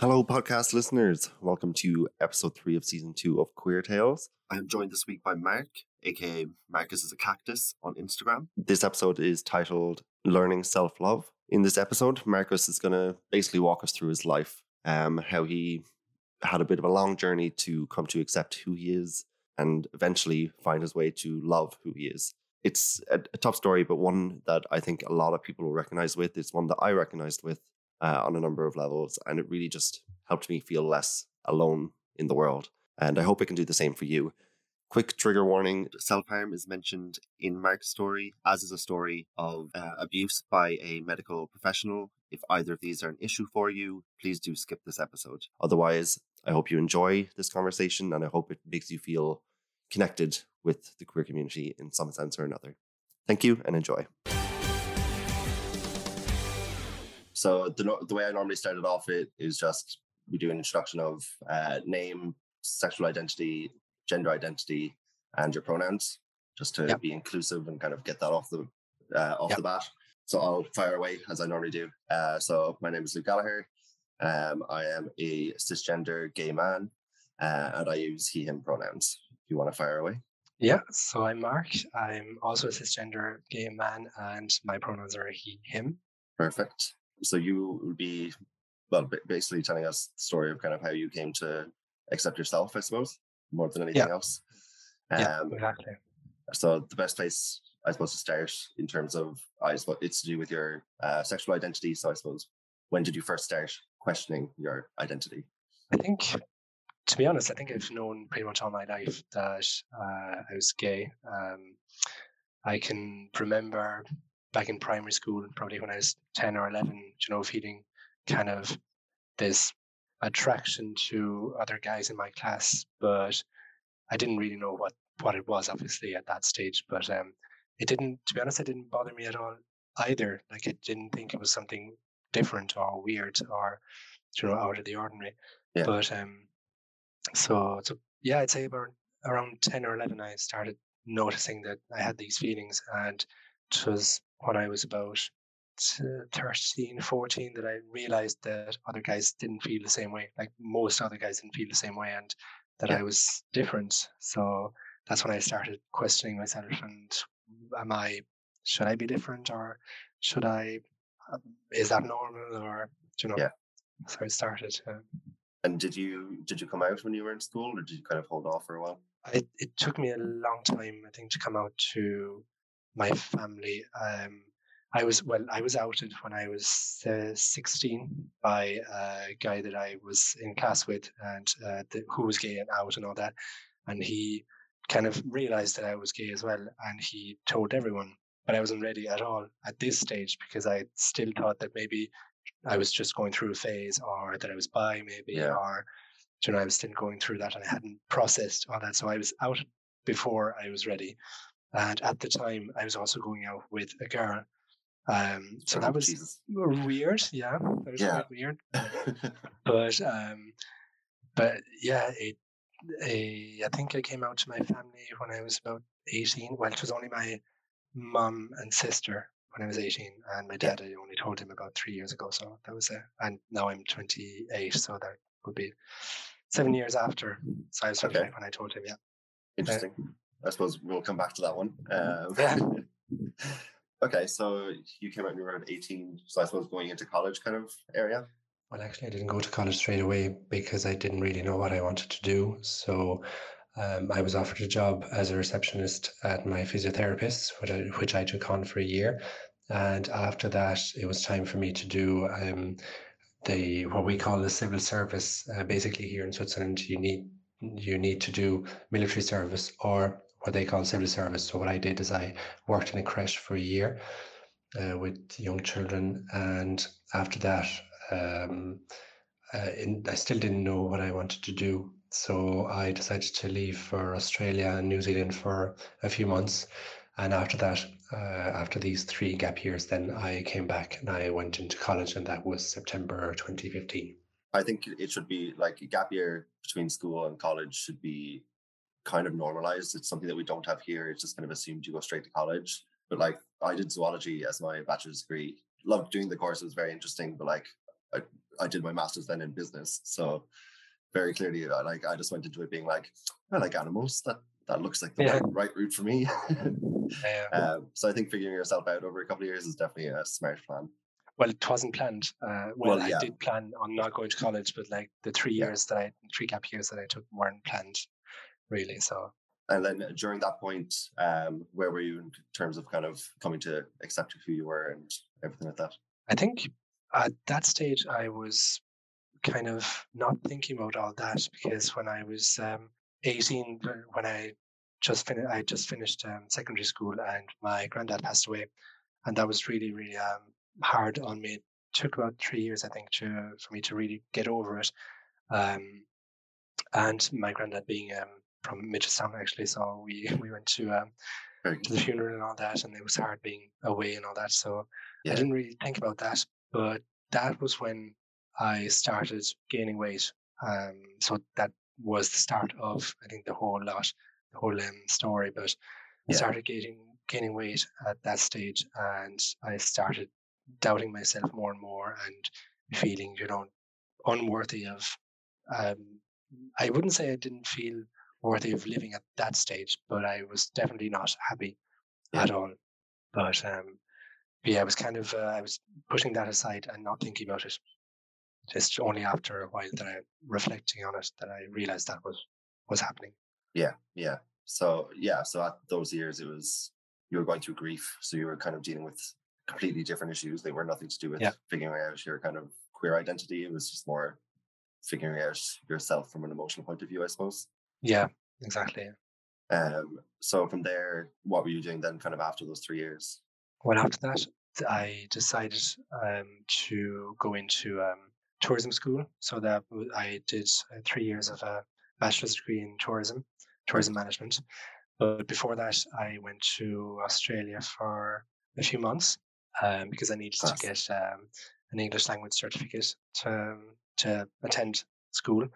Hello, podcast listeners. Welcome to episode three of season two of Queer Tales. I am joined this week by Mark, aka Marcus is a Cactus on Instagram. This episode is titled Learning Self Love. In this episode, Marcus is going to basically walk us through his life, um, how he had a bit of a long journey to come to accept who he is and eventually find his way to love who he is. It's a, a tough story, but one that I think a lot of people will recognize with. It's one that I recognized with uh, on a number of levels. And it really just helped me feel less alone in the world. And I hope it can do the same for you. Quick trigger warning self harm is mentioned in Mark's story, as is a story of uh, abuse by a medical professional. If either of these are an issue for you, please do skip this episode. Otherwise, I hope you enjoy this conversation and I hope it makes you feel connected with the queer community in some sense or another. Thank you and enjoy. So the the way I normally started off it is just we do an introduction of uh, name, sexual identity, gender identity, and your pronouns, just to yep. be inclusive and kind of get that off the uh, off yep. the bat. So I'll fire away as I normally do. Uh, so my name is Luke Gallagher. Um, I am a cisgender gay man, uh, and I use he/him pronouns. If you want to fire away. Yeah, so I'm Mark. I'm also a cisgender gay man, and my pronouns are he/him. Perfect. So you would be, well, basically telling us the story of kind of how you came to accept yourself, I suppose, more than anything yeah. else. Um, yeah, exactly. So the best place, I suppose, to start in terms of, I suppose, it's to do with your uh, sexual identity. So I suppose, when did you first start questioning your identity? I think, to be honest, I think I've known pretty much all my life that uh, I was gay. Um, I can remember back in primary school, probably when I was 10 or 11, you know, feeling kind of this attraction to other guys in my class, but I didn't really know what, what it was, obviously, at that stage. But um, it didn't, to be honest, it didn't bother me at all either. Like, I didn't think it was something different or weird or, you know, out of the ordinary. Yeah. But um, so, so, yeah, I'd say about around 10 or 11, I started noticing that I had these feelings and it was when I was about 13, 14 that I realized that other guys didn't feel the same way. Like most other guys didn't feel the same way and that yeah. I was different. So that's when I started questioning myself and am I, should I be different or should I, um, is that normal or, you know? Yeah. So I started. Um, and did you did you come out when you were in school, or did you kind of hold off for a while? It it took me a long time, I think, to come out to my family. Um, I was well, I was outed when I was uh, 16 by a guy that I was in class with, and uh, the, who was gay and out and all that. And he kind of realized that I was gay as well, and he told everyone. But I wasn't ready at all at this stage because I still thought that maybe I was just going through a phase, or that I was bi, maybe, yeah. or you know, I was still going through that, and I hadn't processed all that. So I was out before I was ready. And at the time, I was also going out with a girl. Um, so oh, that was Jesus. weird. Yeah, that was yeah. weird. but um, but yeah, it, a, I think I came out to my family when I was about 18. Well, it was only my mum and sister when I was 18, and my dad I only told him about three years ago. So that was it. And now I'm 28, so that would be seven years after. So I was okay. when I told him. Yeah. Interesting. Uh, I suppose we'll come back to that one. Um, okay, so you came out when you were around 18, so I suppose going into college kind of area? Well, actually, I didn't go to college straight away because I didn't really know what I wanted to do. So um, I was offered a job as a receptionist at my physiotherapist, which I, which I took on for a year. And after that, it was time for me to do um, the what we call the civil service. Uh, basically, here in Switzerland, you need you need to do military service or what they call civil service. So what I did is I worked in a creche for a year uh, with young children, and after that, um, uh, in, I still didn't know what I wanted to do. So I decided to leave for Australia and New Zealand for a few months, and after that, uh, after these three gap years, then I came back and I went into college, and that was September 2015. I think it should be like a gap year between school and college should be kind of normalized. It's something that we don't have here. It's just kind of assumed you go straight to college. But like I did zoology as my bachelor's degree. Loved doing the course. It was very interesting. But like I, I did my master's then in business. So very clearly, like I just went into it being like, I like animals. That that looks like the Yeah. right, right route for me. Yeah. um, so I think figuring yourself out over a couple of years is definitely a smart plan. well, it wasn't planned. Uh, well, Well, yeah. I did plan on not going to college, but like the three years that I, three gap years that I took weren't planned, really. So And then during that point, um, where were you in terms of kind of coming to accept who you were and everything like that? I think at that stage I was kind of not thinking about all that because when I was um, 18, when I just finished, I just finished um, secondary school, and my granddad passed away, and that was really, really um, hard on me. It took about three years, I think, to for me to really get over it. Um, and my granddad being um, from Mitchelstown, actually, so we we went to um, to the funeral and all that, and it was hard being away and all that. So Yeah. I didn't really think about that, but that was when I started gaining weight. Um, so that was the start of I think the whole lot, the whole um, story. But I started gaining gaining weight at that stage, and I started doubting myself more and more, and feeling you know unworthy of. Um, I wouldn't say I didn't feel worthy of living at that stage, but I was definitely not happy Yeah. at all. But um, yeah, I was kind of uh, I was pushing that aside and not thinking about it. Just only after a while that I reflecting on it that I realized that was was happening. Yeah, yeah. So yeah, so at those years, it was you were going through grief, so you were kind of dealing with completely different issues. They were nothing to do with Yeah. figuring out your kind of queer identity. It was just more figuring out yourself from an emotional point of view, I suppose. Yeah, exactly. Um, so from there, what were you doing then, kind of after those three years? Well, after that, I decided um, to go into um, tourism school. So that I did uh, three years of a bachelor's degree in tourism, tourism management. But before that, I went to Australia for a few months um, because I needed Class. to get um, an English language certificate to to attend school,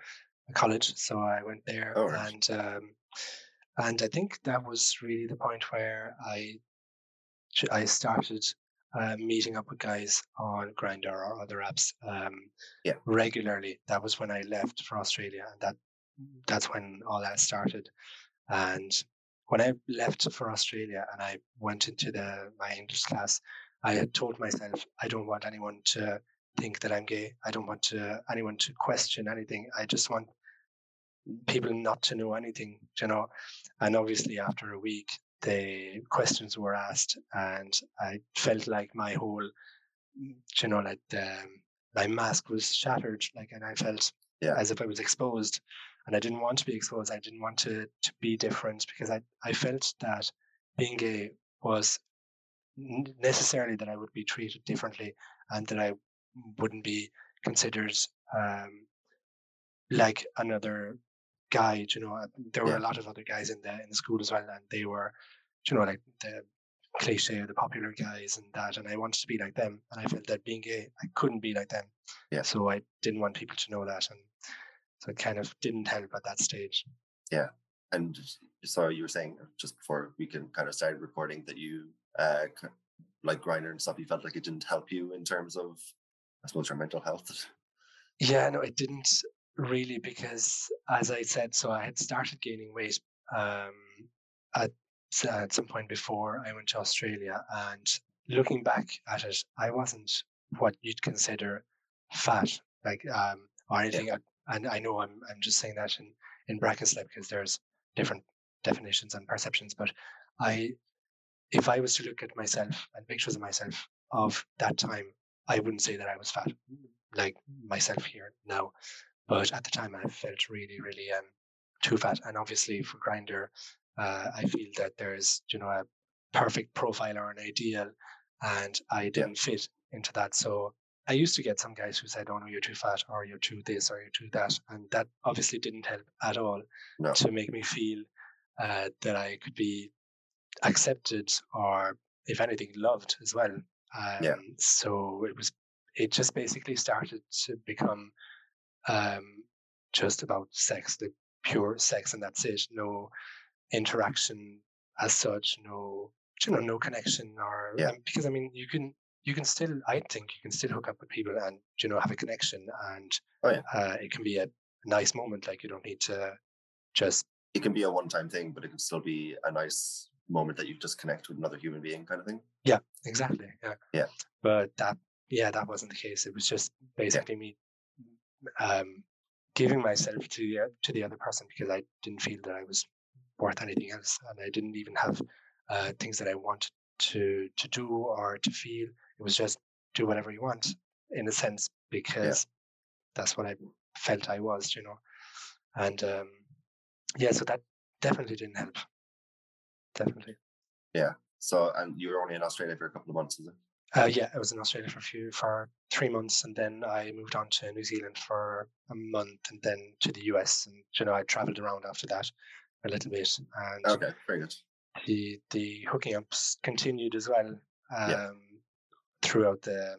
college. So I went there, Oh, right. and um, and I think that was really the point where I I started uh, meeting up with guys on Grindr or other apps um, Yeah. regularly. That was when I left for Australia, and that that's when all that started. And when I left for Australia and I went into the my English class, I had told myself I don't want anyone to think that I'm gay. I don't want to anyone to question anything. I just want people not to know anything, you know. And obviously, after a week, the questions were asked, and I felt like my whole, you know, like the my mask was shattered, like, and I felt Yeah. as if I was exposed, and I didn't want to be exposed. I didn't want to to be different because I I felt that being gay was necessarily that I would be treated differently, and that I wouldn't be considered um, like another guy. You know, uh, there were Yeah. a lot of other guys in the in the school as well, and they were, you know, like the cliche, the popular guys and that. And I wanted to be like them, and I felt that being gay, I couldn't be like them. Yeah. So I didn't want people to know that, and so it kind of didn't help at that stage. Yeah, and so you were saying uh, just before we can kind of start recording that you uh like Grindr and stuff, you felt like it didn't help you in terms of I suppose your mental health. Yeah, no, it didn't really because, as I said, so I had started gaining weight um, at, at some point before I went to Australia. And looking back at it, I wasn't what you'd consider fat, like um, or anything. I- And I know I'm I'm just saying that in in brackets, like because there's different definitions and perceptions. But I, if I was to look at myself and pictures of myself of that time, I wouldn't say that I was fat like myself here now. But at the time, I felt really, really um, too fat. And obviously, for Grindr, uh, I feel that there's you know a perfect profile or an ideal, and I didn't fit into that. So I used to get some guys who said, "Oh no, you're too fat, or you're too this, or you're too that," and that obviously didn't help at all No. to make me feel uh, that I could be accepted or, if anything, loved as well. Um, Yeah. So it was. It just basically started to become um, just about sex, the pure sex, and that's it. No interaction as such. No, you know, no connection or Yeah. um, because I mean, you can you can still, I think, you can still hook up with people and you know have a connection, and Oh, yeah. uh, it can be a nice moment. Like you don't need to just It can be a one-time thing, but it can still be a nice moment that you just connect with another human being, kind of thing. Yeah, exactly, yeah, Yeah. But that, yeah, that wasn't the case. It was just basically me um, giving myself to the to the other person because I didn't feel that I was worth anything else, and I didn't even have uh, things that I wanted to to do or to feel. It was just do whatever you want, in a sense, because that's what I felt I was, you know. And um, yeah, so that definitely didn't help. Definitely. Yeah. So, and you were only in Australia for a couple of months, is it? Uh, yeah, I was in Australia for a few for three months, and then I moved on to New Zealand for a month, and then to the US. And you know, I travelled around after that a little bit, and Okay, very good. the the hooking ups continued as well um, Yeah. throughout the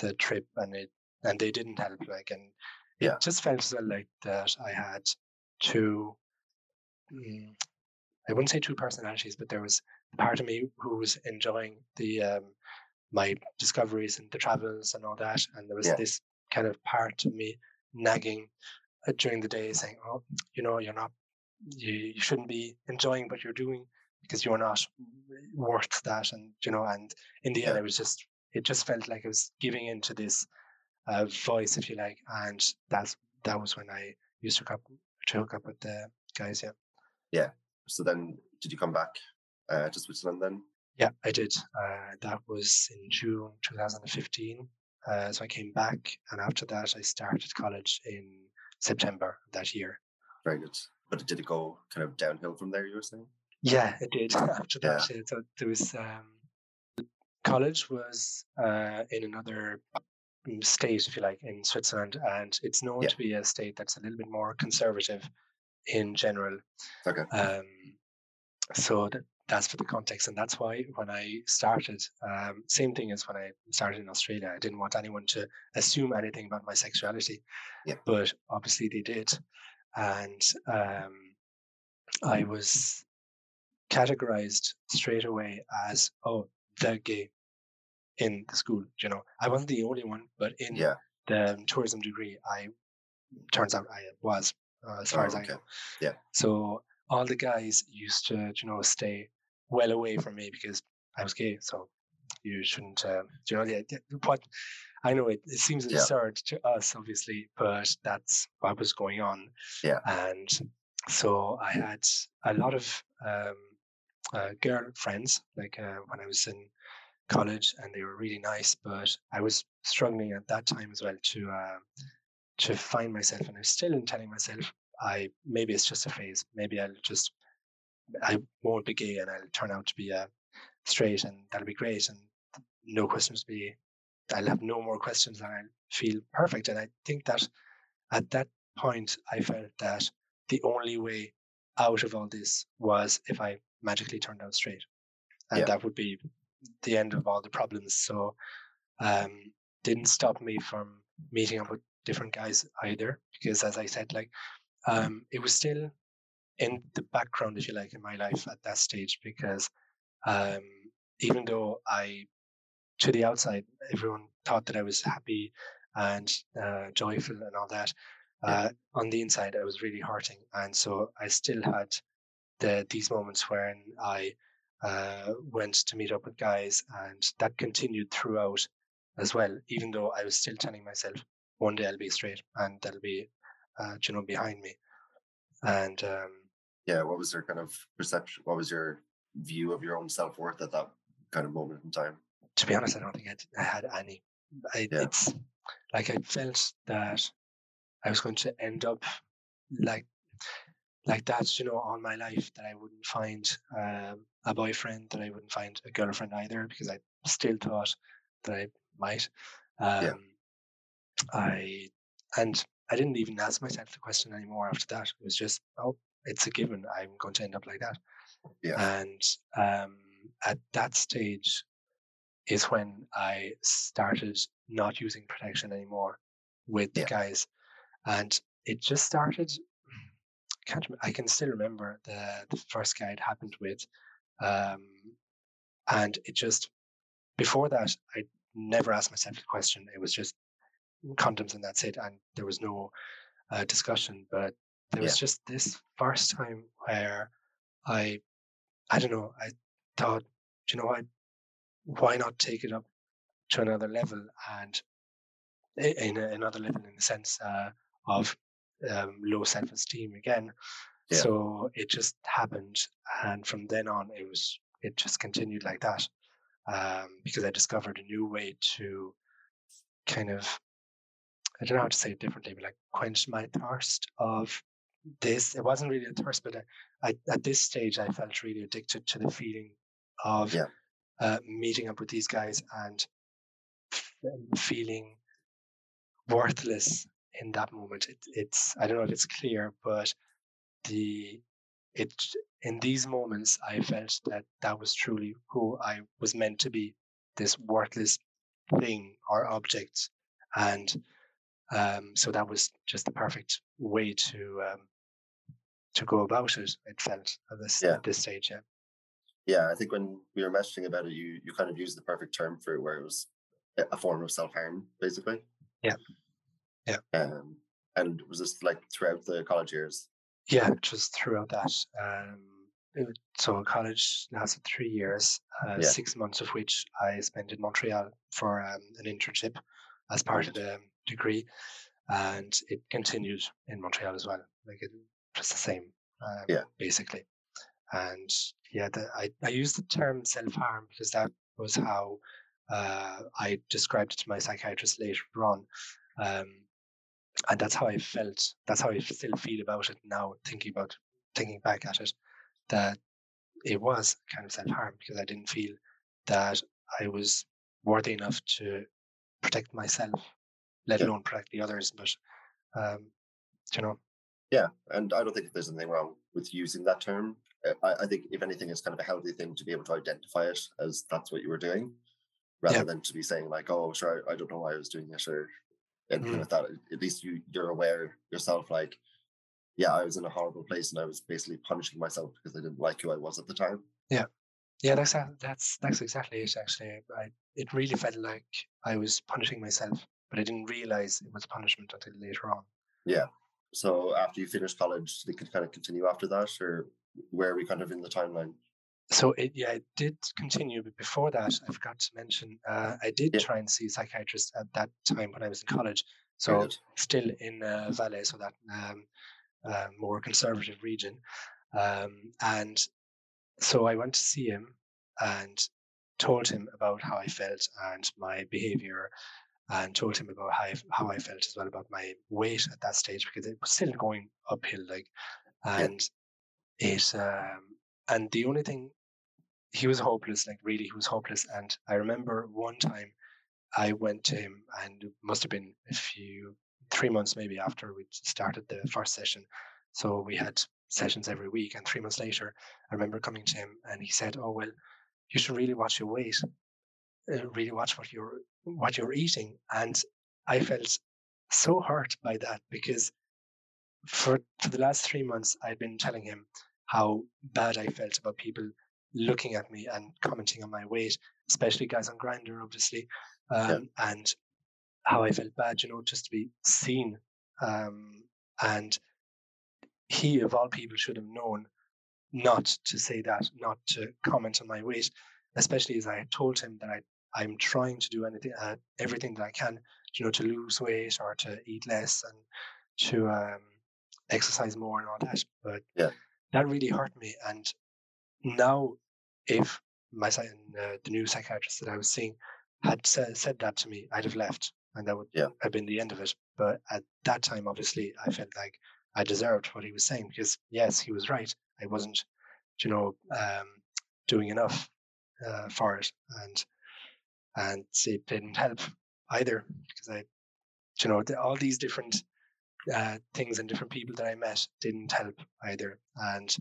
the trip, and it and they didn't help. Like, and it Yeah. just felt as well like that I had two. mm, I wouldn't say two personalities, but there was part of me who was enjoying the um, my discoveries and the travels and all that, and there was Yeah. this kind of part of me nagging uh, during the day, saying, "Oh, you know, you're not, you, you shouldn't be enjoying what you're doing because you're not worth that," and you know, and in the end, Yeah. it was just, it just felt like I was giving into this uh, voice, if you like, and that's that was when I used to hook up to hook up with the guys. Yeah. Yeah. So then, did you come back uh, to Switzerland then? Yeah, I did. Uh, that was in June 2015. Uh, so I came back, and after that, I started college in September that year. Very good. But did it go kind of downhill from there? You were saying? Yeah, it did. After that, yeah. so there was um, college was uh, in another mm, state, if you like, in Switzerland, and it's known Yeah. to be a state that's a little bit more conservative in general. Okay. Um, so that, that's for the context, and that's why when I started, um, same thing as when I started in Australia, I didn't want anyone to assume anything about my sexuality. Yeah. But obviously they did, and um, I was categorized straight away as oh the gay in the school. You know, I wasn't the only one, but in Yeah. the tourism degree, I turns out I was, uh, as far Oh, as I know. Yeah. So all the guys used to, you know, stay well away from me because I was gay. So you shouldn't, uh, you know, yeah, yeah, what I know it, it seems Yeah. absurd to us, obviously, but that's what was going on. Yeah. And so I had a lot of um, uh, girl friends, like uh, when I was in college, and they were really nice. But I was struggling at that time as well to uh, to find myself, and I'm still in telling myself, I maybe it's just a phase. Maybe I'll just I won't be gay, and I'll turn out to be uh, straight, and that'll be great, and no questions be. I'll have no more questions, and I'll feel perfect. And I think that at that point, I felt that the only way out of all this was if I magically turned out straight, and Yeah. that would be the end of all the problems. So, um, didn't stop me from meeting up with different guys either, because as I said, like, um, it was still in the background, if you like, in my life at that stage, because um, even though I, to the outside, everyone thought that I was happy and uh, joyful and all that. Uh, on the inside, I was really hurting, and so I still had the these moments when I uh, went to meet up with guys, and that continued throughout as well. Even though I was still telling myself, one day I'll be straight, and that'll be, uh, you know, behind me. And um, Yeah. What was your kind of perception? What was your view of your own self worth at that kind of moment in time? to be honest, I don't think I had any. I, Yeah. It's like I felt that I was going to end up like like that, you know, all my life. That I wouldn't find um, a boyfriend, that I wouldn't find a girlfriend either, because I still thought that I might. Um, Yeah. I and I didn't even ask myself the question anymore after that. It was just, oh, it's a given. I'm going to end up like that. Yeah. And um, at that stage is when I started not using protection anymore with the Yeah. guys, and it just started. Can't rem- I can still remember the the first guy it happened with, um, and it just before that, I never asked myself the question. It was just condoms and that's it. And there was no uh, discussion. But there was Yeah. just this first time where I, I don't know, I thought, you know what? Why not take it up to another level and in a, another level in the sense uh, of um, low self-esteem again. Yeah. So it just happened, and from then on, it was it just continued like that um, because I discovered a new way to kind of I don't know how to say it differently, but like quench my thirst of this. It wasn't really a thirst, but I, I at this stage I felt really addicted to the feeling of Yeah. uh, meeting up with these guys and f- feeling worthless in that moment. It, it's I don't know if it's clear, but the it in these moments I felt that that was truly who I was meant to be, this worthless thing or object, and um, so that was just the perfect way to um, to go about it. It felt at this Yeah. at this stage, yeah. Yeah, I think when we were messaging about it, you you kind of used the perfect term for it, where it was a form of self harm, basically. Yeah. Yeah. Um, and was this like throughout the college years? Yeah, just throughout that. Um, it- so college lasted three years, uh, Yeah. six months of which I spent in Montreal for um, an internship as part of the degree, and it continued in Montreal as well, like it, just the same, um, Yeah. basically. And yeah, the, I I used the term self harm because that was how uh, I described it to my psychiatrist later on. Um, and that's how I felt. That's how I still feel about it now, thinking about thinking back at it, that it was kind of self harm because I didn't feel that I was worthy enough to protect myself, let alone protect the others. But um, you know, Yeah, and I don't think there's anything wrong with using that term. Uh, I, I think if anything, it's kind of a healthy thing to be able to identify it as that's what you were doing, rather Yeah. than to be saying like, "Oh, sure, I, I don't know why I was doing it," or anything Mm. like that. At least you you're aware yourself, like, yeah, I was in a horrible place, and I was basically punishing myself because I didn't like who I was at the time. yeah, yeah, that's that's that's exactly it. Actually, I it really felt like I was punishing myself, but I didn't realize it was punishment until later on. Yeah. So after you finished college, they could kind of continue after that, or where are we kind of in the timeline? So it, yeah, it did continue, but before that, I forgot to mention, uh, I did Yeah. try and see a psychiatrist at that time when I was in college. So still in uh, Valais, so that um, uh, more conservative region. Um, and so I went to see him and told him about how I felt and my behavior, and told him about how I, how I felt as well about my weight at that stage because it was still going uphill, like, and it um, and the only thing he was hopeless, like really, he was hopeless. And I remember one time I went to him, and it must have been a few, three months maybe after we started the first session. So we had sessions every week. And three months later, I remember coming to him, and he said, "Oh well, you should really watch your weight, uh, really watch what you're what you're eating." And I felt so hurt by that because for for the last three months, I'd been telling him how bad I felt about people looking at me and commenting on my weight, especially guys on Grindr, obviously, um, and how I felt bad, you know, just to be seen. Um, and he, of all people, should have known not to say that, not to comment on my weight, especially as I told him that I I'm trying to do anything, uh, everything that I can, you know, to lose weight or to eat less and to um, exercise more and all that. But Yeah. that really hurt me. And now, if my uh, the new psychiatrist that I was seeing had said, said that to me, I'd have left, and that would Yeah. have been the end of it. But at that time, obviously, I felt like I deserved what he was saying because yes, he was right. I wasn't, you know, um, doing enough uh, for it, and and it didn't help either because I, you know, all these different uh, things and different people that I met didn't help either. And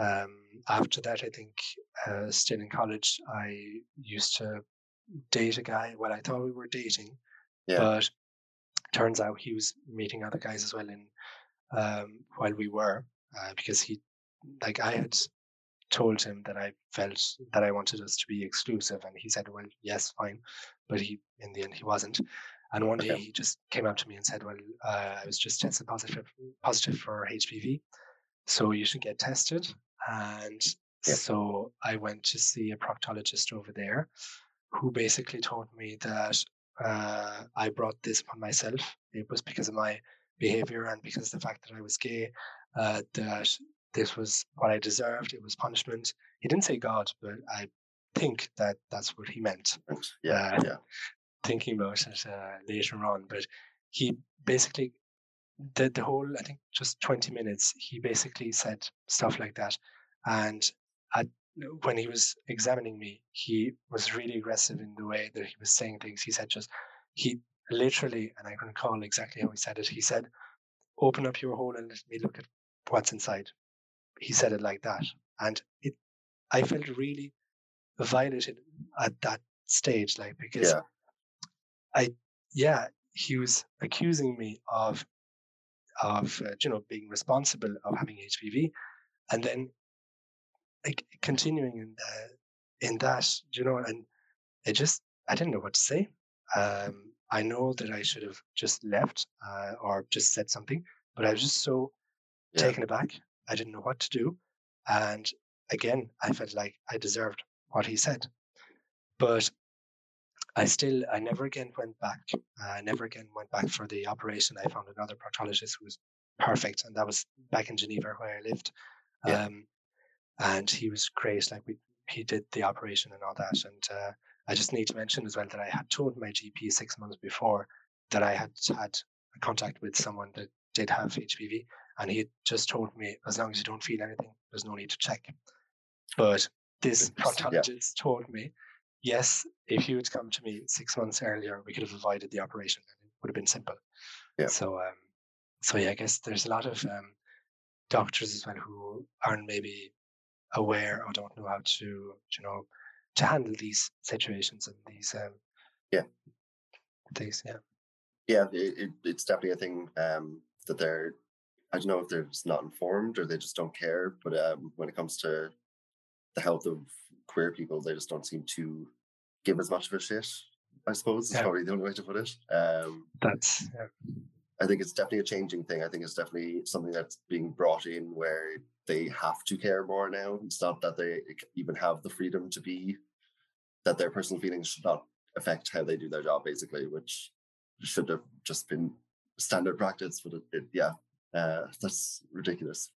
um, after that, I think uh, still in college, I used to date a guy. Well, I thought we were dating, Yeah. but turns out he was meeting other guys as well in um, while we were uh, because he like I had told him that I felt that I wanted us to be exclusive, and he said, "Well, yes, fine," but he in the end he wasn't. And one day Okay. he just came up to me and said, "Well, uh, I was just tested positive positive for HPV, so you should get tested." And Yeah. so I went to see a proctologist over there, who basically told me that uh, I brought this upon myself. It was because of my behavior and because of the fact that I was gay, uh, that this was what I deserved. It was punishment. He didn't say God, but I think that that's what he meant yeah, Uh, yeah, thinking about it uh, later on. But he basically, the, the whole, I think just 20 minutes, he basically said stuff like that. And at, when he was examining me, he was really aggressive in the way that he was saying things. He said just, he literally, and I can recall exactly how he said it, he said, open up your hole and let me look at what's inside. He said it like that. And it, I felt really violated at that stage, like, because yeah, yeah, he was accusing me of of uh, you know being responsible of having HPV, and then like continuing in the, in that, you know, and it just I didn't know what to say. Um, I know that I should have just left uh, or just said something, but I was just so Yeah. taken aback. I didn't know what to do, and again, I felt like I deserved what he said, but I still, I never again went back. I never again went back for the operation. I found another proctologist who was perfect, and that was back in Geneva where I lived. Yeah. Um, and he was great. Like we, he did the operation and all that. And uh, I just need to mention as well that I had told my GP six months before that I had had contact with someone that did have HPV, and he just told me as long as you don't feel anything, there's no need to check. But this Interesting, yeah. told me, yes, if you had come to me six months earlier, we could have avoided the operation, and it would have been simple. Yeah. So, um, so yeah, I guess there's a lot of um, doctors as well who aren't maybe aware or don't know how to, you know, to handle these situations and these um, Yeah. things. Yeah. yeah. It, it, it's definitely a thing um, that they're. I don't know if they're just not informed or they just don't care. But um, when it comes to the health of queer people, they just don't seem to give as much of a shit. I suppose is Yeah. probably the only way to put it. Um, That's yeah. I think it's definitely a changing thing. I think it's definitely something that's being brought in where they have to care more now. It's not that they even have the freedom to be that their personal feelings should not affect how they do their job, basically, which should have just been standard practice. But it, it yeah, uh, that's ridiculous.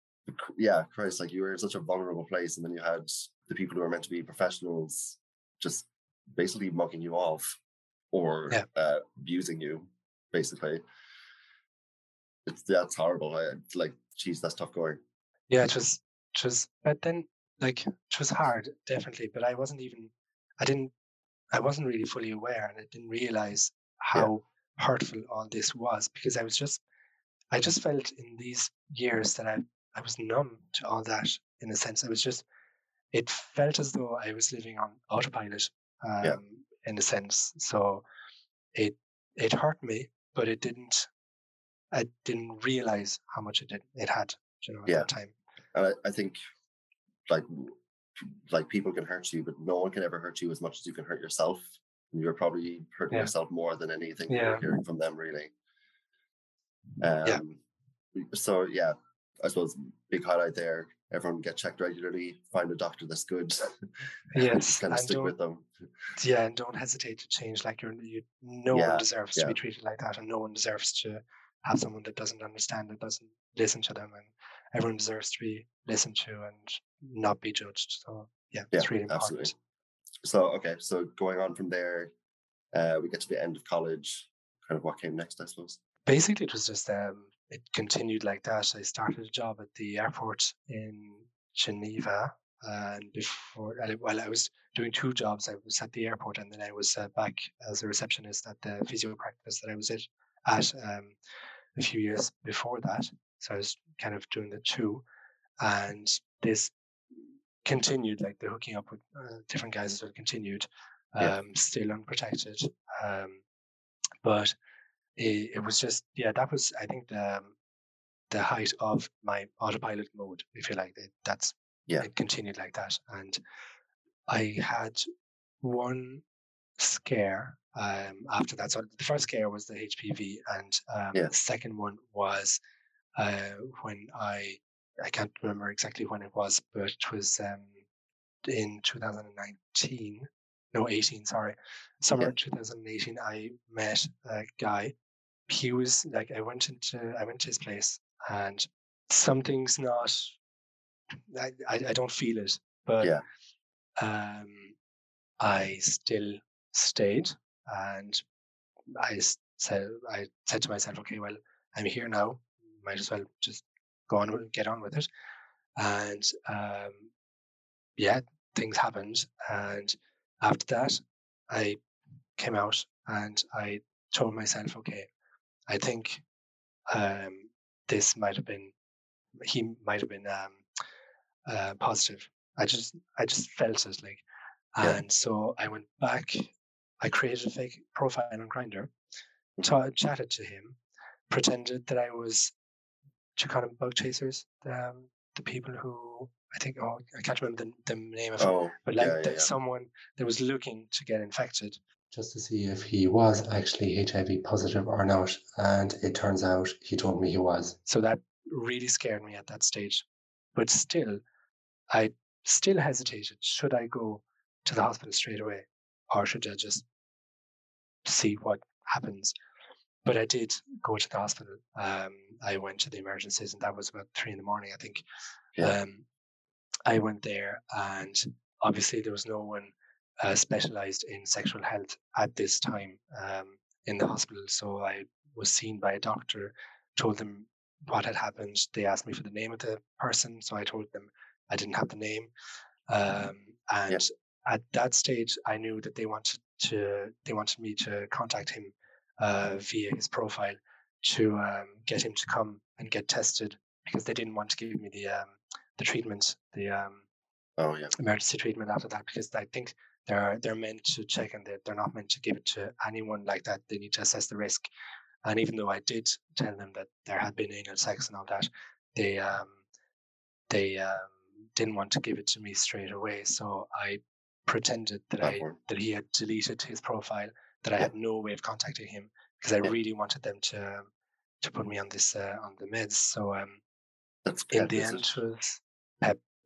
Yeah, Christ, like you were in such a vulnerable place, and then you had the people who are meant to be professionals just basically mugging you off or Yeah. uh, abusing you, basically it's that's horrible. I, like, geez, that's tough going. yeah, it was it was but then like it was hard, definitely, but I wasn't even I didn't I wasn't really fully aware and I didn't realize how hurtful all this was because I was just I just felt in these years that I I was numb to all that in a sense. I was just it felt as though I was living on autopilot um, Yeah. in a sense. So it it hurt me, but it didn't I didn't realize how much it did it had, you know, at Yeah. that time. And I, I think, like, like people can hurt you, but no one can ever hurt you as much as you can hurt yourself. And you're probably hurting Yeah. yourself more than anything Yeah. you're hearing from them, really. Um, So yeah, I suppose big highlight there. Everyone get checked regularly. Find a doctor that's good. Yes, kind of and stick with them. Yeah, and don't hesitate to change. Like you're, you, no Yeah, one deserves to be treated like that, and no one deserves to have someone that doesn't understand, that doesn't listen to them, and everyone deserves to be listened to and not be judged. So yeah, it's really important. absolutely. So okay, so going on from there, uh, we get to the end of college. Kind of what came next, I suppose. Basically, it was just um, it continued like that. I started a job at the airport in Geneva, and before, and it- while I was doing two jobs, I was at the airport, and then I was uh, back as a receptionist at the physio practice that I was at at um, a few years before that. So I was kind of doing the two, and this continued, like the hooking up with uh, different guys as well continued, Yeah. um, still unprotected. Um, but it, it was just, yeah, that was, I think, the, um, the height of my autopilot mode, if you like. It- That's Yeah. it continued like that. And I had one scare um, after that. So the first scare was the HPV, and um, Yeah. the second one was uh, when I I can't remember exactly when it was, but it was um, in 2019. No, 18. Sorry, summer 2018. I met a guy. He was like, I went into I went to his place, and something's not. I I, I don't feel it, but Yeah. um, I still stayed, and I said I said to myself, okay, well, I'm here now. Might as well just go on get on with it. And um, yeah, things happened, and after that, I came out and I told myself, okay, I think um, this might have been he might have been um, uh, positive. I just I just felt it like, Yeah. and so I went back. I created a fake profile on Grindr, Mhm. ta- chatted to him, pretended that I was of bug chasers, um, the people who I think oh I can't remember the, the name of it, Oh, but like yeah, yeah. someone that was looking to get infected. Just to see if he was actually HIV positive or not. And it turns out he told me he was. So that really scared me at that stage. But still, I still hesitated. Should I go to the hospital straight away or should I just see what happens? But I did go to the hospital. Um, I went to the emergencies and that was about three in the morning, I think. Yeah. Um, I went there and obviously there was no one uh, specialized in sexual health at this time um, in the hospital. So I was seen by a doctor, told them what had happened. They asked me for the name of the person, so I told them I didn't have the name. Um, and at that stage, I knew that they wanted to they wanted me to contact him uh, via his profile to um, get him to come and get tested because they didn't want to give me the um, the treatment, the um, Oh, yeah. emergency treatment after that because I think they're they're meant to check and they're, they're not meant to give it to anyone like that. They need to assess the risk. And even though I did tell them that there had been anal sex and all that, they um they um didn't want to give it to me straight away. So I pretended that I that he had deleted his profile, that I had no way of contacting him because I really wanted them to to put me on this uh, on the meds. So um That's in the end was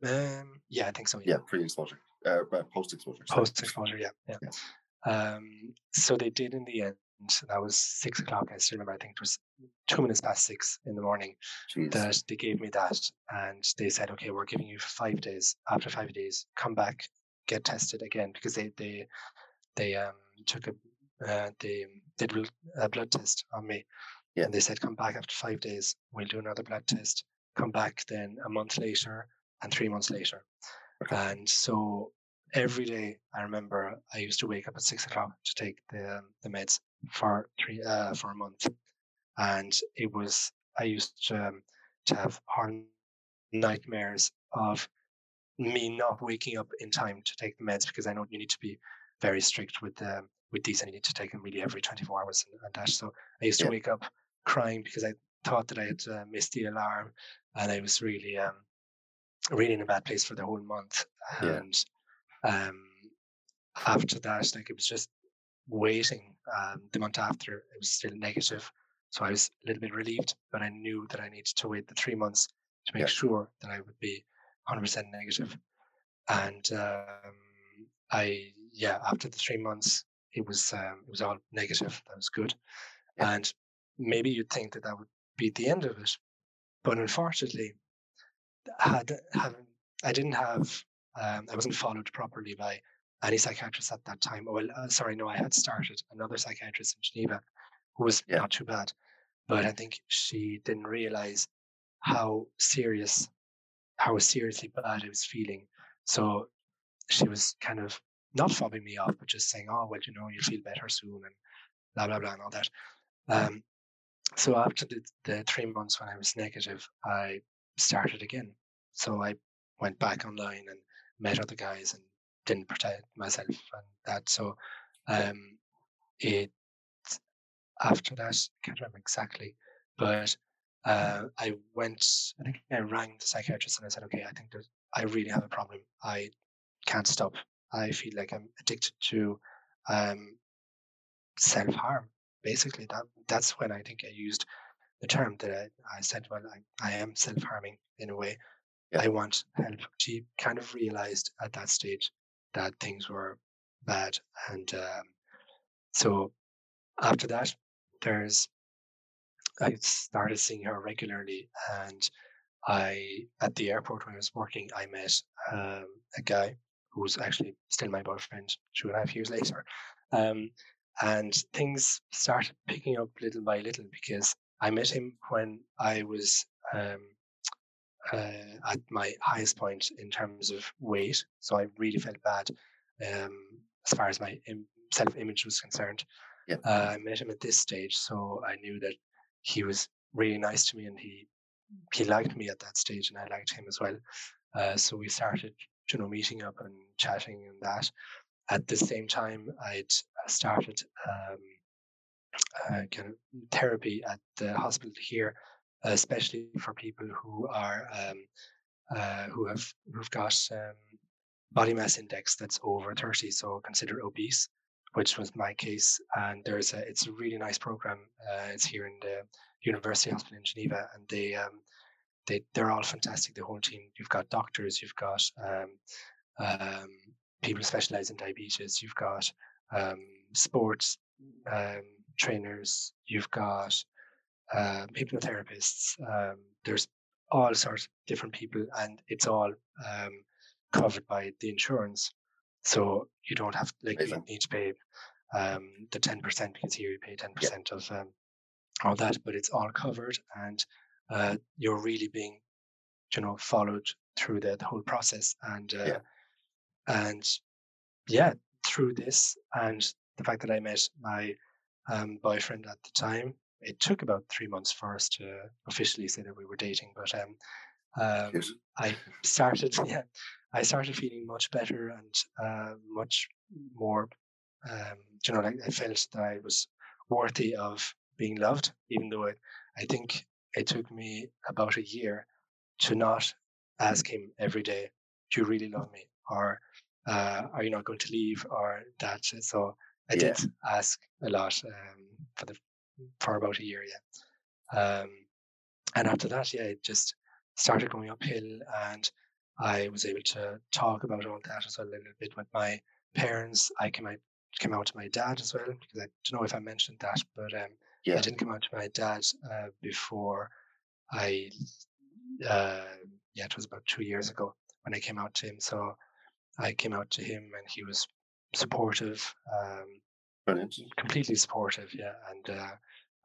um yeah, I think so. Yeah, pre-exposure. Uh, post exposure. post exposure yeah yeah um so they did in the end that was six o'clock i still remember i think it was two minutes past six in the morning Jeez. that they gave me that and they said okay we're giving you five days after five days come back get tested again because they they they um took a uh, they did a blood test on me Yeah. and they said come back after five days we'll do another blood test come back then a month later and three months later. And so every day I remember I used to wake up at six o'clock to take the um, the meds for three uh, for a month, and it was I used to, um, to have horrible nightmares of me not waking up in time to take the meds because I know you need to be very strict with the with these and you need to take them really every 24 hours and, and that. So I used to Yeah. wake up crying because I thought that I had uh, missed the alarm and I was really um really in a bad place for the whole month. Yeah. And um after that, like it was just waiting. Um, the month after, it was still negative, so I was a little bit relieved. But I knew that I needed to wait the three months to make Yeah. sure that I would be 100% negative. And um, I, yeah, after the three months, it was um, it was all negative. That was good. Yeah. And maybe you'd think that that would be the end of it, but unfortunately, had having I didn't have um, I wasn't followed properly by any psychiatrist at that time. Well, uh, sorry, no, I had started another psychiatrist in Geneva who was Yeah. not too bad, but I think she didn't realize how serious, how seriously bad I was feeling. So she was kind of not fobbing me off, but just saying, "Oh, well, you know, you'll feel better soon," and blah blah blah and all that. Um, so after the, the three months when I was negative, I started again. So I went back online and met other guys and didn't protect myself and that. So um, it after that, I can't remember exactly, but uh, I went. I think I rang the psychiatrist and I said, "Okay, I think I really have a problem. I can't stop. I feel like I'm addicted to um, self harm. Basically, that that's when I think I used the term that I, I said, well, I, I am self harming in a way. Yeah. I want help. She kind of realized at that stage that things were bad. And um, so after that, there's, I started seeing her regularly. And I, at the airport when I was working, I met um, a guy who was actually still my boyfriend two and a half years later. Um, and things started picking up little by little because I met him when I was um, uh, at my highest point in terms of weight. So I really felt bad um, as far as my Im- self image was concerned. Yeah. Uh, I met him at this stage, so I knew that he was really nice to me and he he liked me at that stage, and I liked him as well. Uh, so we started, you know, meeting up and chatting and that. At the same time, I'd started um, kind of therapy at the hospital here, especially for people who are um, uh, who have who've got um, body mass index that's over 30, so considered obese, which was my case. And there's a it's a really nice program. Uh, it's here in the University Hospital in Geneva, and they um, they they're all fantastic. The whole team. You've got doctors. You've got um, um, people specialize in diabetes. You've got um, sports um, trainers, you've got uh, therapists. Um, there's all sorts of different people, and it's all um, covered by the insurance. So you don't have like you need to pay um, the ten percent because here you pay ten percent of um, all that, but it's all covered, and uh, you're really being, you know, followed through the, the whole process, and uh, yeah. and yeah, through this and the fact that I met my um, boyfriend at the time. It took about three months for us to officially say that we were dating, but um, um. I started, yeah, I started feeling much better and uh, much more, um, you know, like I felt that I was worthy of being loved, even though it, I think it took me about a year to not ask him every day, "Do you really love me?" or uh, "Are you not going to leave?" or that. So I yeah. did ask a lot um, for the for about a year, yeah. Um, and after that, yeah, it just started going uphill, and I was able to talk about all that as well a little bit with my parents. I came out came out to my dad as well because I don't know if I mentioned that, but um, yeah. I didn't come out to my dad uh, before I. Uh, yeah, it was about two years ago when I came out to him. So I came out to him, and he was supportive, um, completely supportive. Yeah, and uh,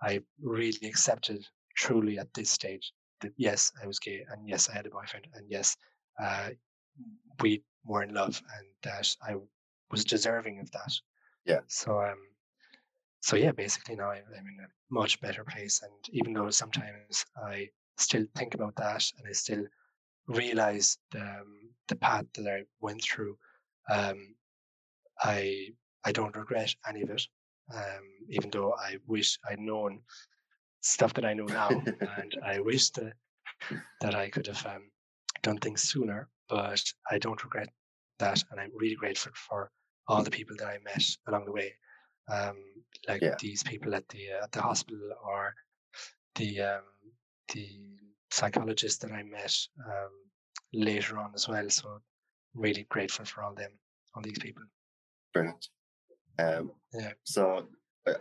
I really accepted truly at this stage that yes, I was gay, and yes, I had a boyfriend, and yes, uh, we were in love, and that I was deserving of that. Yeah. So um, so yeah, basically now I'm in a much better place, and even though sometimes I still think about that, and I still realize the um, the path that I went through, um, I I don't regret any of it. Um, even though I wish I'd known stuff that I know now, and I wish that that I could have um, done things sooner. But I don't regret that, and I'm really grateful for all the people that I met along the way, um, like yeah. these people at the uh, at the hospital or the um, the psychologist that I met um, later on as well. So really grateful for all them, all these people. Brilliant. Um, yeah. So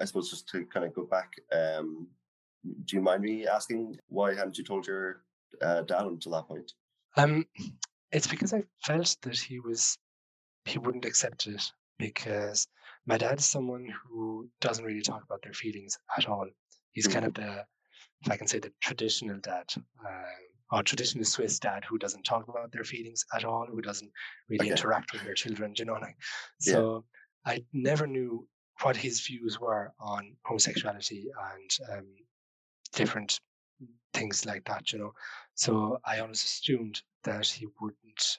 I, suppose just to kind of go back, um, do you mind me asking why hadn't you told your uh, dad until that point? Um, it's because I felt that he was he wouldn't accept it because my dad's someone who doesn't really talk about their feelings at all. He's mm-hmm. kind of the, if I can say, the traditional dad. Uh, or traditional Swiss dad who doesn't talk about their feelings at all, who doesn't really okay. interact with their children, you know. Like, so yeah. I never knew what his views were on homosexuality and um, different things like that, you know. So I always assumed that he wouldn't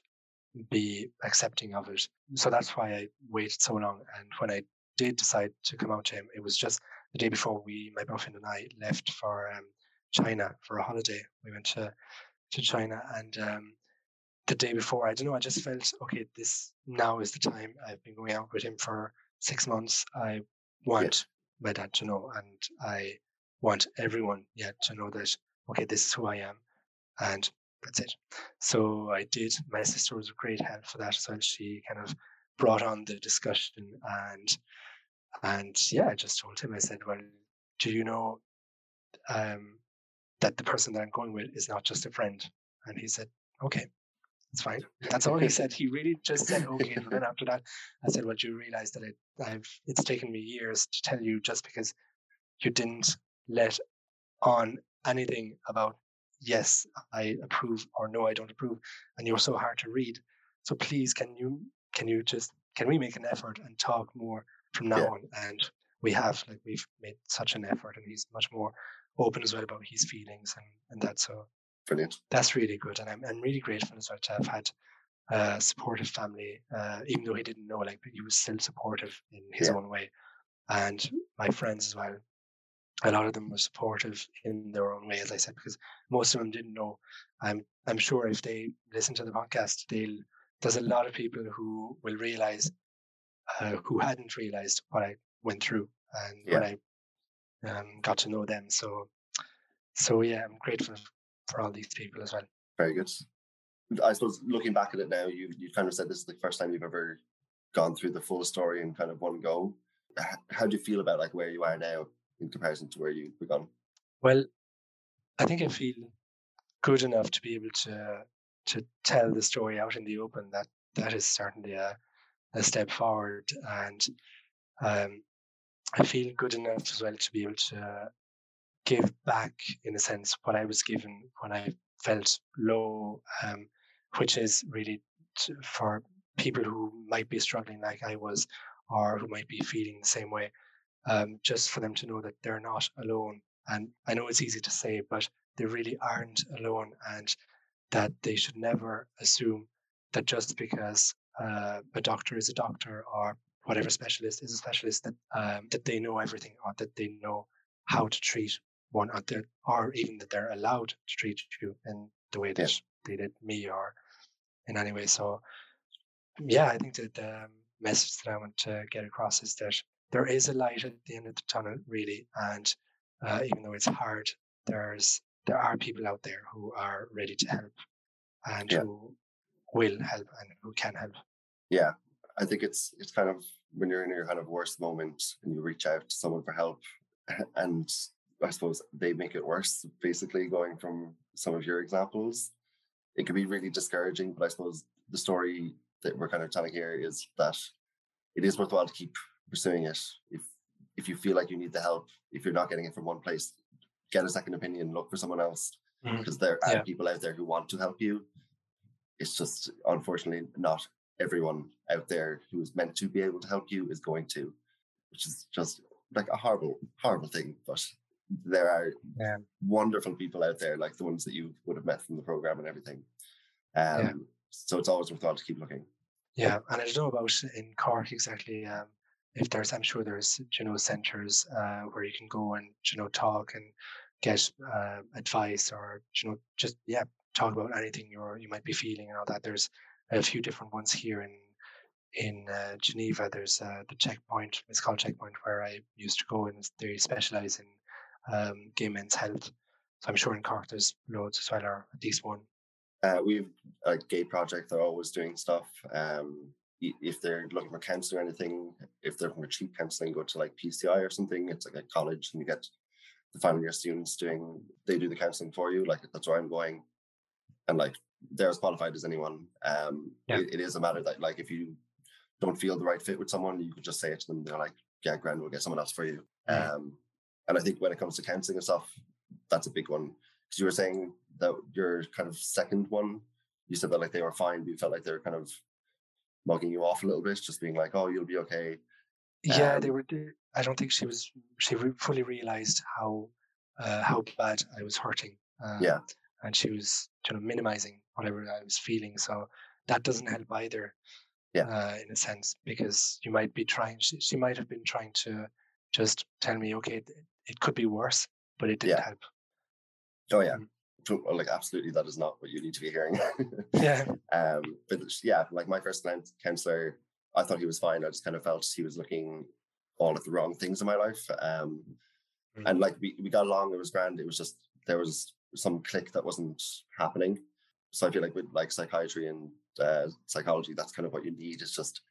be accepting of it. So that's why I waited so long. And when I did decide to come out to him, it was just the day before we, my boyfriend and I, left for um, China for a holiday. We went to to China, and um, the day before, I don't know, I just felt okay. This now is the time. I've been going out with him for six months. I want my dad to know, and I want everyone yet to know that okay, this is who I am, and that's it. So I did. My sister was a great help for that as well. She kind of brought on the discussion and and yeah, I just told him. I said, "Well, do you know um, that the person that I'm going with is not just a friend?" And he said, "Okay, it's fine." That's all he said. He really just said, "Okay." And then after that, I said, "Well, do you realize that it, I've it's taken me years to tell you just because you didn't let on anything about yes, I approve or no, I don't approve, and you're so hard to read. So please, can you can you just can we make an effort and talk more from now yeah. on? And we have like we've made such an effort, and he's much more open as well about his feelings and and that. So brilliant. That's really good, and I'm I'm really grateful as well to have had a supportive family, uh, even though he didn't know, like, but he was still supportive in his yeah. own way, and my friends as well a lot of them were supportive in their own way, as I said, because most of them didn't know. I'm I'm sure if they listen to the podcast, they'll there's a lot of people who will realize uh, who hadn't realized what I went through and yeah. when I um, got to know them. So so yeah, I'm grateful for all these people as well. Very good. I suppose looking back at it now, you you kind of said this is the first time you've ever gone through the full story in kind of one go. How do you feel about like where you are now in comparison to where you've begun? Well, I think I feel good enough to be able to to tell the story out in the open. That that is certainly a, a step forward, and um, I feel good enough as well to be able to give back, in a sense, what I was given when I felt low, um, which is really to, for people who might be struggling like I was, or who might be feeling the same way um, just for them to know that they're not alone. And I know it's easy to say, but they really aren't alone, and that they should never assume that just because uh, a doctor is a doctor or whatever specialist is a specialist that um, that they know everything or that they know how to treat one or, or even that they're allowed to treat you in the way that yeah. they did me or in any way. So yeah, I think that the message that I want to get across is that there is a light at the end of the tunnel, really. And uh, even though it's hard, there's there are people out there who are ready to help and yeah. who will help and who can help. Yeah, I think it's it's kind of when you're in your kind of worst moment and you reach out to someone for help, and I suppose they make it worse. Basically, going from some of your examples, it can be really discouraging. But I suppose the story that we're kind of telling here is that it is worthwhile to keep pursuing it. If if you feel like you need the help, if you're not getting it from one place, get a second opinion, look for someone else mm-hmm. because there are yeah. people out there who want to help you. It's just unfortunately not everyone out there who is meant to be able to help you is going to, which is just like a horrible, horrible thing. But there are yeah. wonderful people out there, like the ones that you would have met from the program and everything. Um, yeah. So it's always worthwhile to keep looking. Yeah, and I don't know about in Cork exactly. Um, if there's, I'm sure there's, you know, centres uh, where you can go and, you know, talk and get uh, advice or, you know, just, yeah, talk about anything you're, you might be feeling and all that. There's a few different ones here in, in uh, Geneva. There's uh, the checkpoint, it's called checkpoint where I used to go and they specialize in um, gay men's health. So I'm sure in Cork there's loads as well, or at least one. Uh, we've a gay project. They're always doing stuff. Um, if they're looking for counseling or anything, if they're looking for cheap counseling, go to like PCI or something. It's like a college and you get the final year students doing, they do the counseling for you. Like that's where I'm going. And like they're as qualified as anyone. Um, yeah. it, it is a matter that like if you don't feel the right fit with someone, you could just say it to them. They're like, yeah, grand, we'll get someone else for you. Mm-hmm. Um, and I think when it comes to counseling and stuff, that's a big one. Because you were saying that your kind of second one, you said that like they were fine, but you felt like they were kind of mugging you off a little bit, just being like, "Oh, you'll be okay." Yeah, um, they were. I don't think she was. She fully realized how uh, how bad I was hurting. Um, yeah, and she was you know minimizing whatever I was feeling. So that doesn't help either. Yeah, uh, in a sense, because you might be trying. She, she might have been trying to just tell me, okay, it, it could be worse, but it didn't yeah. help. Oh yeah, mm. like absolutely that is not what you need to be hearing. Yeah. um, but yeah, like my first counselor, I thought he was fine. I just kind of felt he was looking all at the wrong things in my life. Um, mm. and like we, we got along, it was grand. It was just there was some click that wasn't happening. So I feel like with like psychiatry and uh, psychology, that's kind of what you need. is just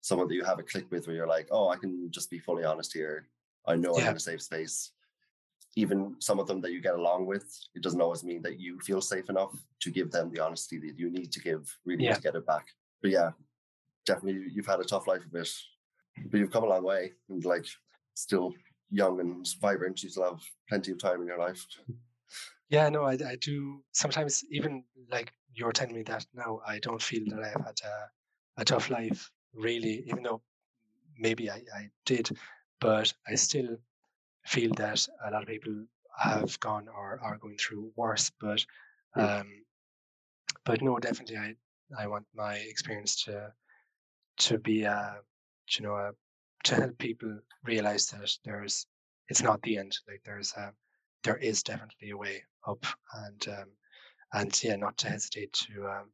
someone that you have a click with where you're like, oh, I can just be fully honest here. I know yeah. I'm in a safe space. Even some of them that you get along with, it doesn't always mean that you feel safe enough to give them the honesty that you need to give, really yeah. to get it back. But yeah, definitely you've had a tough life of it, but you've come a long way and like still young and vibrant. You still have plenty of time in your life. Yeah, no, I, I do sometimes even like you're telling me that now, I don't feel that I've had a, a tough life really, even though maybe I, I did, but I still feel that a lot of people have gone or are going through worse. But um, but no, definitely, I I want my experience to to be a you know a, to help people realize that there's it's not the end. Like there's a there is definitely a way up, and um, and yeah, not to hesitate to um,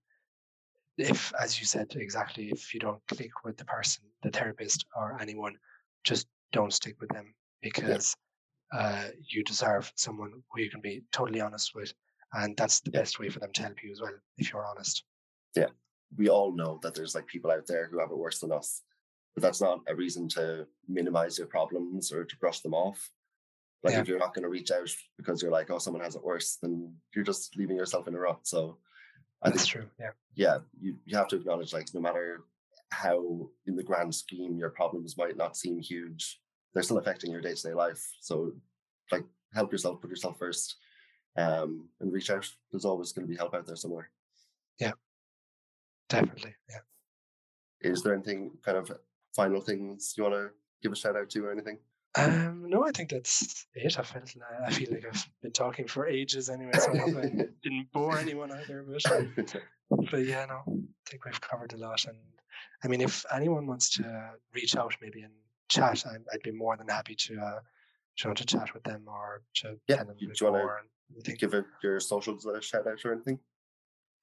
if, as you said exactly, if you don't click with the person, the therapist or anyone, just don't stick with them because yeah. uh, you deserve someone who you can be totally honest with, and that's the yeah. best way for them to help you as well if you're honest. Yeah, we all know that there's like people out there who have it worse than us, but that's not a reason to minimize your problems or to brush them off. Like yeah. if you're not going to reach out because you're like, oh, someone has it worse, then you're just leaving yourself in a rut. So I That's think, true. Yeah. Yeah. You, you have to acknowledge like no matter how in the grand scheme your problems might not seem huge, they're still affecting your day-to-day life. So like help yourself, put yourself first, um, and reach out. There's always going to be help out there somewhere. Yeah. Definitely. Yeah. Is there anything kind of final things you want to give a shout out to or anything? Um, no, I think that's it. I felt I feel like I've been talking for ages anyway, so I hope I didn't bore anyone either. But, but yeah, no, I think we've covered a lot. And I mean, if anyone wants to reach out, maybe and chat, I, would be more than happy to uh, to, to chat with them or to yeah. Them do you want to give it your socials a shout out or anything?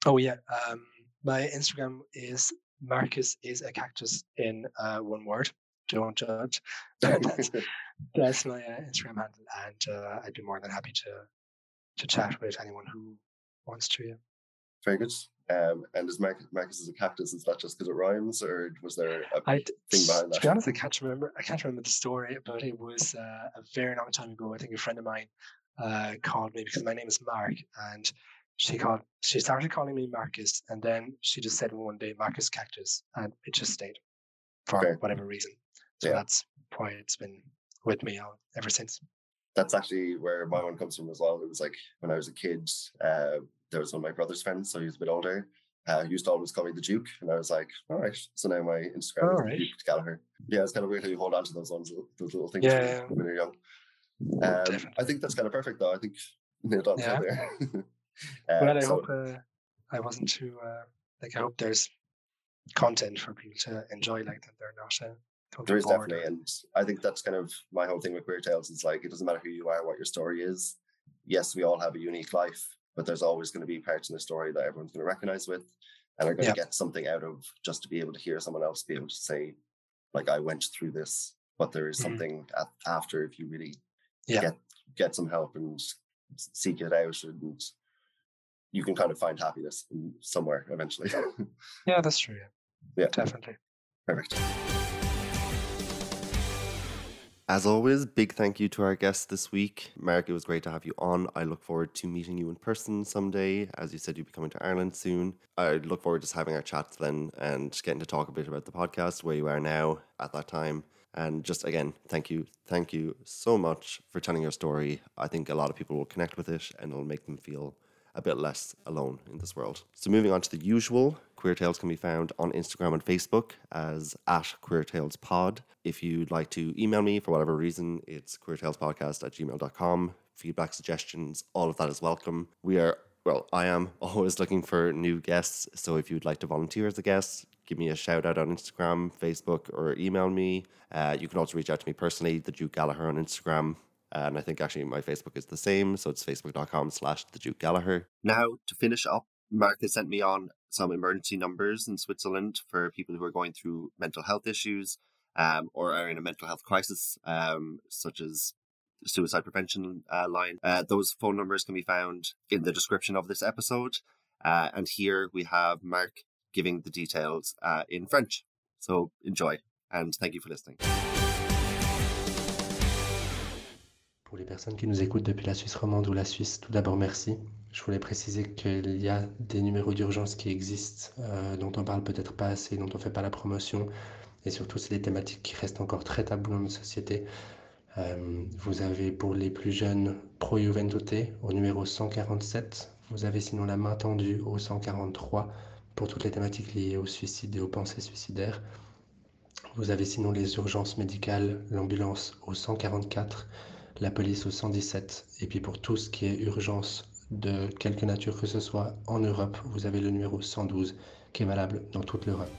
Oh yeah, um, my Instagram is Marcus is a cactus in uh, one word don't judge. that's, that's my uh, Instagram handle, and uh, I'd be more than happy to to chat with anyone who wants to. Yeah. Very good. Um, and is Marcus, Marcus is a cactus? Is that just because it rhymes, or was there a I, thing behind that? To be honest, I can't remember. I can't remember the story, but it was uh, a very long time ago. I think a friend of mine uh, called me because my name is Marc, and she called. She started calling me Marcus, and then she just said one day Marcus Cactus, and it just stayed for okay. whatever reason. So yeah. that's why it's been with me ever since. That's actually where my one comes from as well. It was like when I was a kid, uh, there was one of my brother's friends, so he was a bit older. Uh, he used to always call me the Duke, and I was like, all right. So now my Instagram all is right. Duke Gallagher. Yeah, it's kind of weird how you hold on to those ones, those little things yeah, when you're young. Um, I think that's kind of perfect, though. I think nailed on yeah. there. uh, well, I so, hope uh, I wasn't too uh, like. I hope there's content for people to enjoy, like that. They're not uh, there is definitely, and I think that's kind of my whole thing with Queer Tales. Is like it doesn't matter who you are, what your story is. Yes, we all have a unique life, but there's always going to be parts in the story that everyone's going to recognize with, and are going to get something out of just to be able to hear someone else be able to say, like, I went through this, but there is mm-hmm. something after if you really yeah. get get some help and seek it out, and you can kind of find happiness somewhere eventually. yeah, that's true. Yeah, yeah. definitely. Perfect. As always, big thank you to our guest this week. Marc, it was great to have you on. I look forward to meeting you in person someday. As you said, you'll be coming to Ireland soon. I look forward to just having our chats then and getting to talk a bit about the podcast, where you are now at that time. And just again, thank you. Thank you so much for telling your story. I think a lot of people will connect with it and it'll make them feel a bit less alone in this world. So, moving on to the usual, Queer Tales can be found on Instagram and Facebook as at Queer Tales Pod. If you'd like to email me for whatever reason, it's queertalespodcast at gmail.com. Feedback, suggestions, all of that is welcome. We are, well, I am always looking for new guests. So, if you'd like to volunteer as a guest, give me a shout out on Instagram, Facebook, or email me. Uh, you can also reach out to me personally, the Duke Gallagher on Instagram. And I think actually my Facebook is the same. So it's facebook.com slash the Duke Gallagher. Now, to finish up, Marc has sent me on some emergency numbers in Switzerland for people who are going through mental health issues um, or are in a mental health crisis, um, such as suicide prevention uh, line. Uh, those phone numbers can be found in the description of this episode. Uh, and here we have Marc giving the details uh, in French. So enjoy and thank you for listening. Pour les personnes qui nous écoutent depuis la Suisse romande ou la Suisse, tout d'abord merci. Je voulais préciser qu'il y a des numéros d'urgence qui existent, euh, dont on parle peut-être pas assez, dont on fait pas la promotion. Et surtout, c'est des thématiques qui restent encore très taboues dans notre société. Euh, vous avez pour les plus jeunes Pro Juventute au numéro 147. Vous avez sinon la main tendue au 143 pour toutes les thématiques liées au suicide et aux pensées suicidaires. Vous avez sinon les urgences médicales, l'ambulance au 144, la police au 117. Et puis pour tout ce qui est urgence de quelque nature que ce soit en Europe, vous avez le numéro 112 qui est valable dans toute l'Europe.